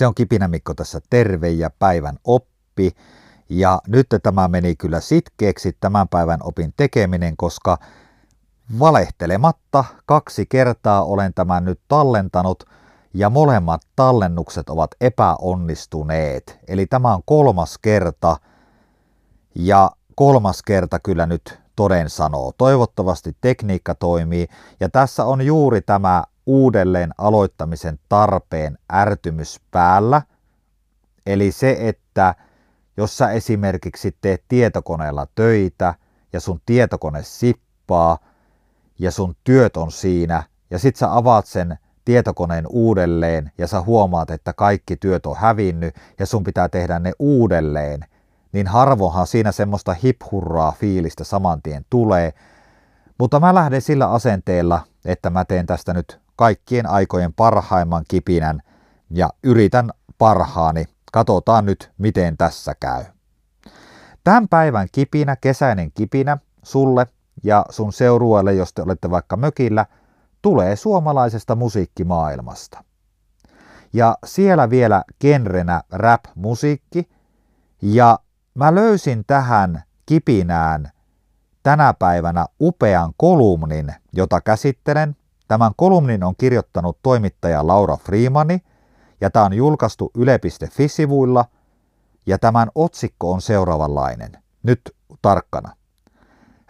Se on Kipinä Mikko tässä terve ja päivän oppi. Ja nyt tämä meni kyllä sitkeeksi tämän päivän opin tekeminen, koska valehtelematta kaksi kertaa olen tämän nyt tallentanut ja molemmat tallennukset ovat epäonnistuneet. Eli tämä on kolmas kerta ja kolmas kerta kyllä nyt toden sanoo. Toivottavasti tekniikka toimii ja tässä on juuri tämä uudelleen aloittamisen tarpeen ärtymys päällä. Eli se, että jos sä esimerkiksi teet tietokoneella töitä ja sun tietokone sippaa ja sun työt on siinä ja sit sä avaat sen tietokoneen uudelleen ja sä huomaat, että kaikki työt on hävinnyt ja sun pitää tehdä ne uudelleen, niin harvoinhan siinä semmoista hiphurraa fiilistä saman tien tulee. Mutta mä lähden sillä asenteella, että mä teen tästä nyt kaikkien aikojen parhaimman kipinän ja yritän parhaani. Katsotaan nyt, miten tässä käy. Tämän päivän kipinä, kesäinen kipinä, sulle ja sun seurueelle, jos te olette vaikka mökillä, tulee suomalaisesta musiikkimaailmasta. Ja siellä vielä genrenä rap-musiikki, ja mä löysin tähän kipinään tänä päivänä upean kolumnin, jota käsittelen Tämän kolumnin on kirjoittanut toimittaja Laura Freemani ja tämä on julkaistu yle.fi-sivuilla ja tämän otsikko on seuraavanlainen. Nyt tarkkana.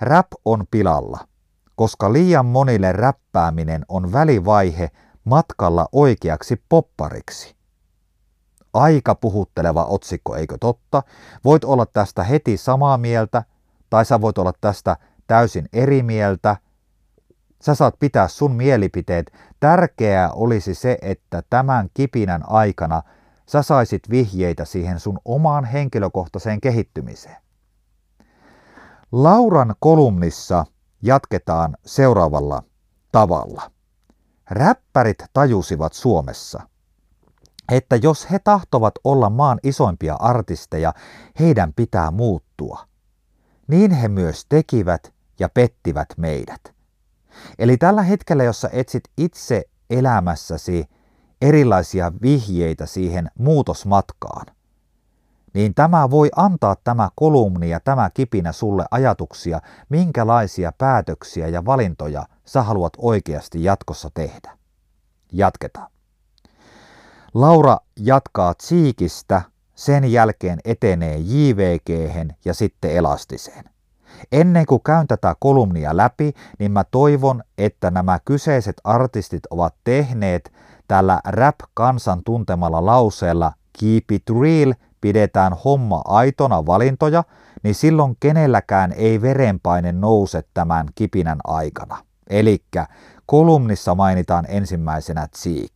Rap on pilalla, koska liian monille räppääminen on välivaihe matkalla oikeaksi poppariksi. Aika puhutteleva otsikko, eikö totta? Voit olla tästä heti samaa mieltä, tai sä voit olla tästä täysin eri mieltä – Sä saat pitää sun mielipiteet. Tärkeää olisi se, että tämän kipinän aikana sä saisit vihjeitä siihen sun omaan henkilökohtaiseen kehittymiseen. Lauran kolumnissa jatketaan seuraavalla tavalla. Räppärit tajusivat Suomessa, että jos he tahtovat olla maan isoimpia artisteja, heidän pitää muuttua. Niin he myös tekivät ja pettivät meidät. Eli tällä hetkellä, jossa etsit itse elämässäsi erilaisia vihjeitä siihen muutosmatkaan, niin tämä voi antaa tämä kolumni ja tämä kipinä sulle ajatuksia, minkälaisia päätöksiä ja valintoja sä haluat oikeasti jatkossa tehdä. Jatketaan. Laura jatkaa Tsiikistä, sen jälkeen etenee JVG ja sitten Elastiseen. Ennen kuin käyn tätä kolumnia läpi, niin mä toivon, että nämä kyseiset artistit ovat tehneet tällä rap-kansan tuntemalla lauseella Keep it real, pidetään homma aitona valintoja, niin silloin kenelläkään ei verenpaine nouse tämän kipinän aikana. Eli kolumnissa mainitaan ensimmäisenä Cheek.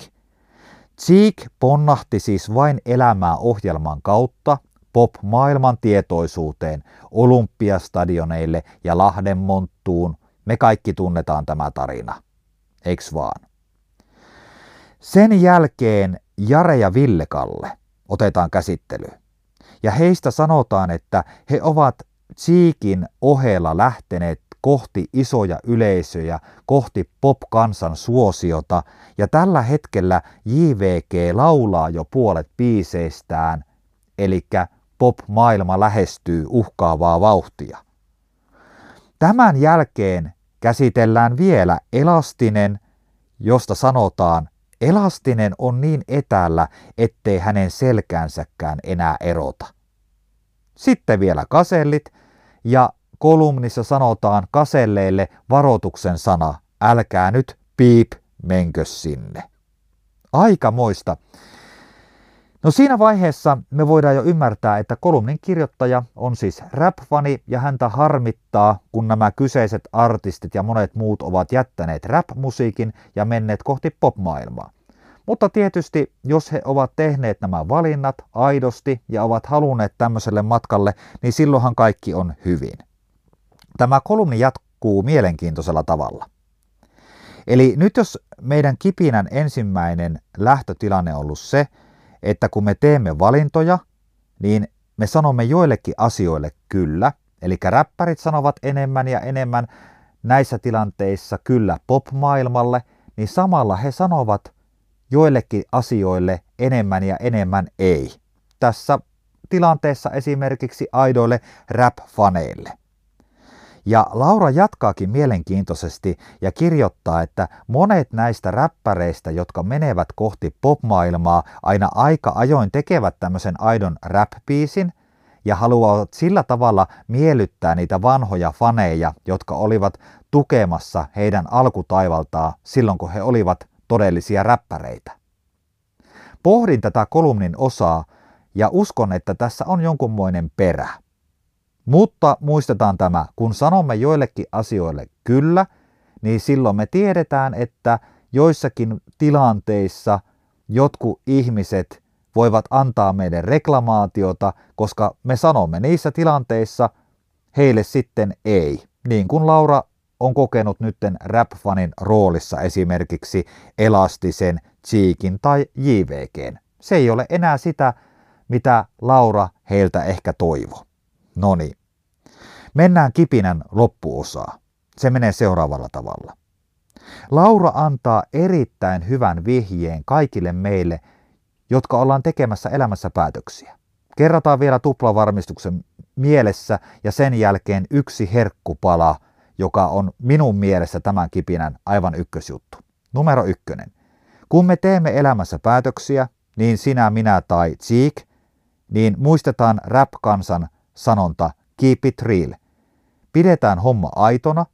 Cheek ponnahti siis vain elämää ohjelman kautta pop-maailman tietoisuuteen, olympiastadioneille ja Lahden monttuun. Me kaikki tunnetaan tämä tarina. Eiks vaan? Sen jälkeen Jare ja Villekalle otetaan käsittelyyn. Ja heistä sanotaan, että he ovat Tsiikin ohella lähteneet kohti isoja yleisöjä, kohti pop-kansan suosiota, ja tällä hetkellä JVG laulaa jo puolet biiseistään, eli pop-maailma lähestyy uhkaavaa vauhtia. Tämän jälkeen käsitellään vielä elastinen, josta sanotaan, elastinen on niin etäällä, ettei hänen selkänsäkään enää erota. Sitten vielä kasellit, ja kolumnissa sanotaan kaselleille varoituksen sana, älkää nyt piip, menkö sinne. Aikamoista. No siinä vaiheessa me voidaan jo ymmärtää, että kolumnin kirjoittaja on siis rap-fani ja häntä harmittaa, kun nämä kyseiset artistit ja monet muut ovat jättäneet rap-musiikin ja menneet kohti pop-maailmaa. Mutta tietysti, jos he ovat tehneet nämä valinnat aidosti ja ovat halunneet tämmöiselle matkalle, niin silloinhan kaikki on hyvin. Tämä kolumni jatkuu mielenkiintoisella tavalla. Eli nyt jos meidän kipinän ensimmäinen lähtötilanne on ollut se, että kun me teemme valintoja, niin me sanomme joillekin asioille kyllä, eli räppärit sanovat enemmän ja enemmän näissä tilanteissa kyllä pop-maailmalle, niin samalla he sanovat joillekin asioille enemmän ja enemmän ei. Tässä tilanteessa esimerkiksi aidoille rap-faneille. Ja Laura jatkaakin mielenkiintoisesti ja kirjoittaa, että monet näistä räppäreistä, jotka menevät kohti popmaailmaa, aina aika ajoin tekevät tämmöisen aidon rap-biisin ja haluavat sillä tavalla miellyttää niitä vanhoja faneja, jotka olivat tukemassa heidän alkutaivaltaa silloin, kun he olivat todellisia räppäreitä. Pohdin tätä kolumnin osaa ja uskon, että tässä on jonkunmoinen perä. Mutta muistetaan tämä, kun sanomme joillekin asioille kyllä, niin silloin me tiedetään, että joissakin tilanteissa jotkut ihmiset voivat antaa meidän reklamaatiota, koska me sanomme niissä tilanteissa heille sitten ei. Niin kuin Laura on kokenut nytten rap-fanin roolissa esimerkiksi Elastisen, Cheekin tai JVGn. Se ei ole enää sitä, mitä Laura heiltä ehkä toivo. No niin. Mennään kipinän loppuosaa. Se menee seuraavalla tavalla. Laura antaa erittäin hyvän vihjeen kaikille meille, jotka ollaan tekemässä elämässä päätöksiä. Kerrataan vielä tuplavarmistuksen mielessä ja sen jälkeen yksi herkkupala, joka on minun mielessä tämän kipinän aivan ykkösjuttu. Numero ykkönen. Kun me teemme elämässä päätöksiä, niin sinä, minä tai Cheek, niin muistetaan rap-kansan sanonta keep it real. Pidetään homma aitona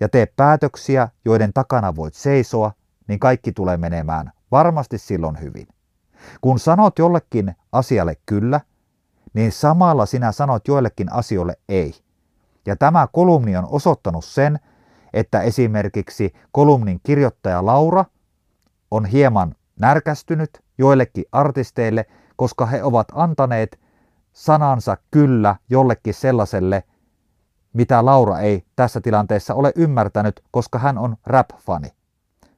ja tee päätöksiä, joiden takana voit seisoa, niin kaikki tulee menemään varmasti silloin hyvin. Kun sanot jollekin asialle kyllä, niin samalla sinä sanot joillekin asioille ei. Ja tämä kolumni on osoittanut sen, että esimerkiksi kolumnin kirjoittaja Laura on hieman närkästynyt joillekin artisteille, koska he ovat antaneet sanansa kyllä jollekin sellaiselle, mitä Laura ei tässä tilanteessa ole ymmärtänyt, koska hän on rap-fani.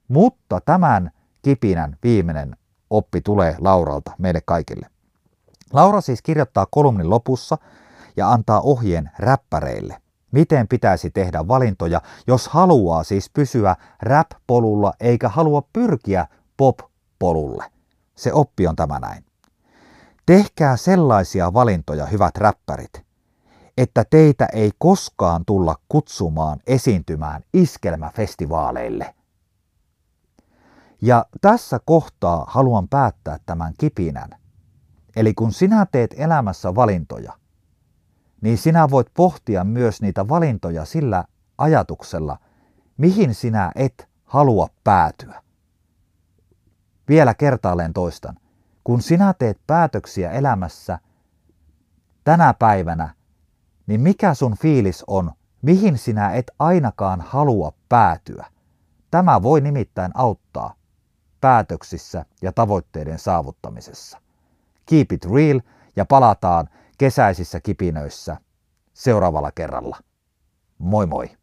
Mutta tämän kipinän viimeinen oppi tulee Lauralta meille kaikille. Laura siis kirjoittaa kolumnin lopussa ja antaa ohjeen räppäreille, miten pitäisi tehdä valintoja, jos haluaa siis pysyä rap-polulla eikä halua pyrkiä pop-polulle. Se oppi on tämä näin. Tehkää sellaisia valintoja, hyvät räppärit, että teitä ei koskaan tulla kutsumaan esiintymään iskelmäfestivaaleille. Ja tässä kohtaa haluan päättää tämän kipinän. Eli kun sinä teet elämässä valintoja, niin sinä voit pohtia myös niitä valintoja sillä ajatuksella, mihin sinä et halua päätyä. Vielä kertaalleen toistan. Kun sinä teet päätöksiä elämässä tänä päivänä, niin mikä sun fiilis on, mihin sinä et ainakaan halua päätyä? Tämä voi nimittäin auttaa päätöksissä ja tavoitteiden saavuttamisessa. Keep it real ja palataan kesäisissä kipinöissä seuraavalla kerralla. Moi moi!